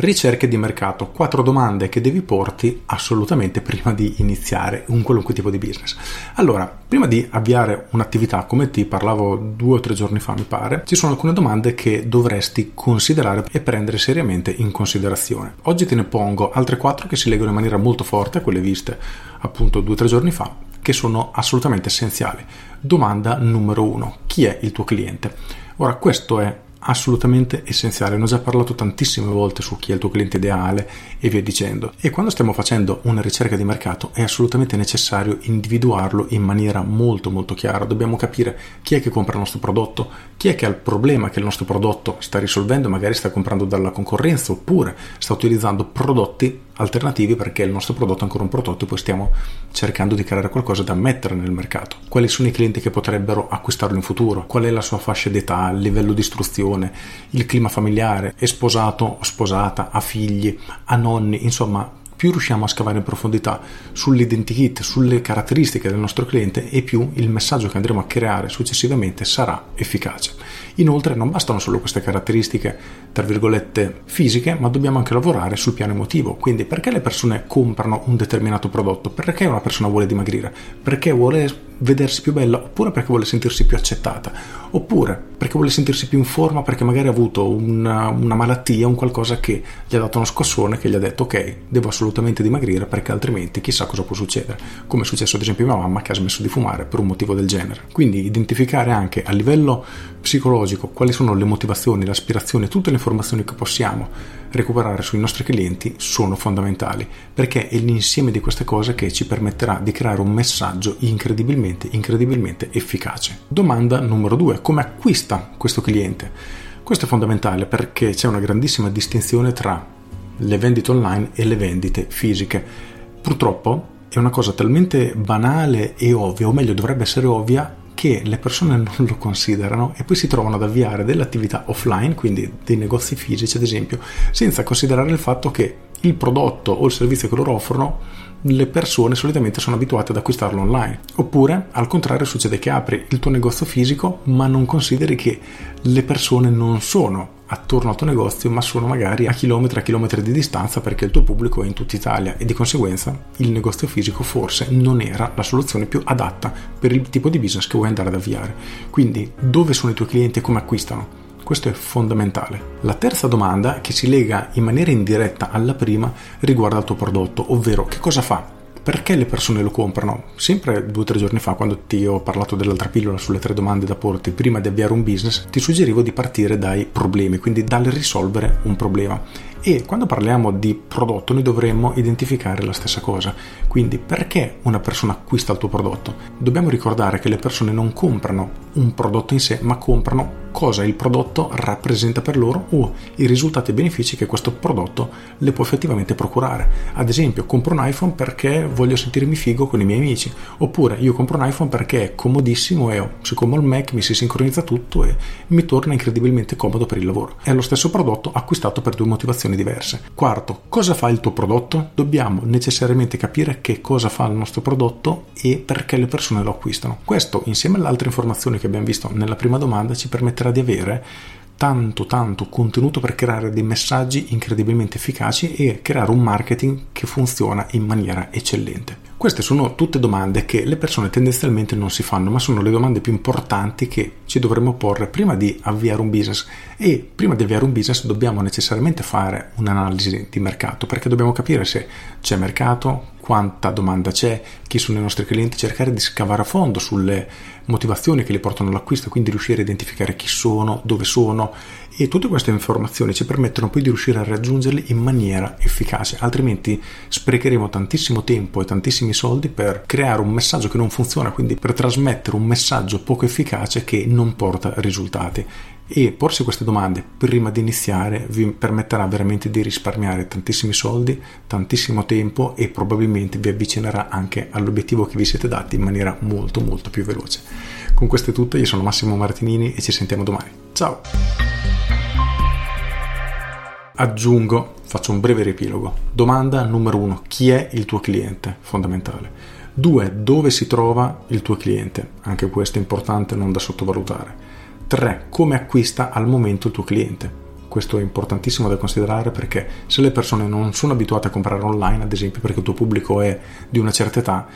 Ricerche di mercato, quattro domande che devi porti assolutamente prima di iniziare un qualunque tipo di business. Allora, prima di avviare un'attività come ti parlavo due o tre giorni fa, mi pare, ci sono alcune domande che dovresti considerare e prendere seriamente in considerazione. Oggi te ne pongo altre quattro che si leggono in maniera molto forte a quelle viste appunto due o tre giorni fa, che sono assolutamente essenziali. Domanda numero uno: chi è il tuo cliente? Ora, questo è assolutamente essenziale. Ne ho già parlato tantissime volte su chi è il tuo cliente ideale e via dicendo. E quando stiamo facendo una ricerca di mercato è assolutamente necessario individuarlo in maniera molto molto chiara. Dobbiamo capire chi è che compra il nostro prodotto, chi è che ha il problema che il nostro prodotto sta risolvendo, magari sta comprando dalla concorrenza oppure sta utilizzando prodotti alternativi perché il nostro prodotto è ancora un prototipo e stiamo cercando di creare qualcosa da mettere nel mercato. Quali sono i clienti che potrebbero acquistarlo in futuro? Qual è la sua fascia d'età, il livello di istruzione, il clima familiare? È sposato sposata? Ha figli? Ha nonni? Insomma, più riusciamo a scavare in profondità sull'identikit, sulle caratteristiche del nostro cliente e più il messaggio che andremo a creare successivamente sarà efficace. Inoltre non bastano solo queste caratteristiche, tra virgolette, fisiche, ma dobbiamo anche lavorare sul piano emotivo. Quindi perché le persone comprano un determinato prodotto? Perché una persona vuole dimagrire? Perché vuole vedersi più bella? Oppure perché vuole sentirsi più accettata? Oppure perché vuole sentirsi più in forma perché magari ha avuto una, una malattia, un qualcosa che gli ha dato uno scossone che gli ha detto ok, devo assolutamente dimagrire perché altrimenti chissà cosa può succedere. Come è successo ad esempio a mia mamma che ha smesso di fumare per un motivo del genere. Quindi identificare anche a livello psicologico quali sono le motivazioni, le aspirazioni, tutte le informazioni che possiamo recuperare sui nostri clienti sono fondamentali perché è l'insieme di queste cose che ci permetterà di creare un messaggio incredibilmente, incredibilmente efficace. Domanda numero due, come acquista questo cliente? Questo è fondamentale perché c'è una grandissima distinzione tra le vendite online e le vendite fisiche. Purtroppo è una cosa talmente banale e ovvia, o meglio dovrebbe essere ovvia, che le persone non lo considerano e poi si trovano ad avviare delle attività offline, quindi dei negozi fisici ad esempio, senza considerare il fatto che il prodotto o il servizio che loro offrono le persone solitamente sono abituate ad acquistarlo online. Oppure, al contrario, succede che apri il tuo negozio fisico, ma non consideri che le persone non sono attorno al tuo negozio, ma sono magari a chilometri a chilometri di distanza perché il tuo pubblico è in tutta Italia e di conseguenza il negozio fisico forse non era la soluzione più adatta per il tipo di business che vuoi andare ad avviare. Quindi, dove sono i tuoi clienti e come acquistano? Questo è fondamentale. La terza domanda, che si lega in maniera indiretta alla prima, riguarda il tuo prodotto, ovvero che cosa fa perché le persone lo comprano? Sempre due o tre giorni fa, quando ti ho parlato dell'altra pillola sulle tre domande da porti prima di avviare un business, ti suggerivo di partire dai problemi, quindi dal risolvere un problema. E quando parliamo di prodotto noi dovremmo identificare la stessa cosa. Quindi perché una persona acquista il tuo prodotto? Dobbiamo ricordare che le persone non comprano un prodotto in sé, ma comprano cosa il prodotto rappresenta per loro o i risultati e benefici che questo prodotto le può effettivamente procurare. Ad esempio, compro un iPhone perché voglio sentirmi figo con i miei amici, oppure io compro un iPhone perché è comodissimo e siccome ho il Mac mi si sincronizza tutto e mi torna incredibilmente comodo per il lavoro. È lo stesso prodotto acquistato per due motivazioni diverse. Quarto, cosa fa il tuo prodotto? Dobbiamo necessariamente capire che cosa fa il nostro prodotto e perché le persone lo acquistano. Questo, insieme alle altre informazioni che abbiamo visto nella prima domanda, ci permetterà di avere tanto tanto contenuto per creare dei messaggi incredibilmente efficaci e creare un marketing che funziona in maniera eccellente. Queste sono tutte domande che le persone tendenzialmente non si fanno, ma sono le domande più importanti che ci dovremmo porre prima di avviare un business. E prima di avviare un business dobbiamo necessariamente fare un'analisi di mercato, perché dobbiamo capire se c'è mercato, quanta domanda c'è, chi sono i nostri clienti, cercare di scavare a fondo sulle motivazioni che li portano all'acquisto, quindi riuscire a identificare chi sono, dove sono e tutte queste informazioni ci permettono poi di riuscire a raggiungerli in maniera efficace, altrimenti sprecheremo tantissimo tempo e tantissimi soldi per creare un messaggio che non funziona, quindi per trasmettere un messaggio poco efficace che non porta risultati e porsi queste domande prima di iniziare vi permetterà veramente di risparmiare tantissimi soldi, tantissimo tempo e probabilmente vi avvicinerà anche all'obiettivo che vi siete dati in maniera molto molto più veloce. Con questo è tutto, io sono Massimo Martinini e ci sentiamo domani. Ciao! Aggiungo, faccio un breve riepilogo. Domanda numero uno, chi è il tuo cliente? Fondamentale. 2. Dove si trova il tuo cliente? Anche questo è importante, non da sottovalutare. 3. Come acquista al momento il tuo cliente? Questo è importantissimo da considerare perché se le persone non sono abituate a comprare online, ad esempio perché il tuo pubblico è di una certa età,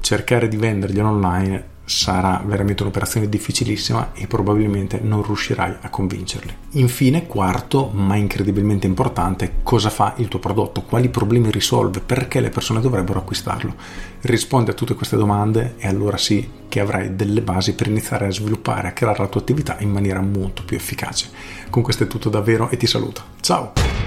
cercare di venderglielo online sarà veramente un'operazione difficilissima e probabilmente non riuscirai a convincerli. Infine, quarto, ma incredibilmente importante, cosa fa il tuo prodotto? Quali problemi risolve? Perché le persone dovrebbero acquistarlo? Rispondi a tutte queste domande e allora sì che avrai delle basi per iniziare a sviluppare, a creare la tua attività in maniera molto più efficace. Con questo è tutto davvero e ti saluto. Ciao!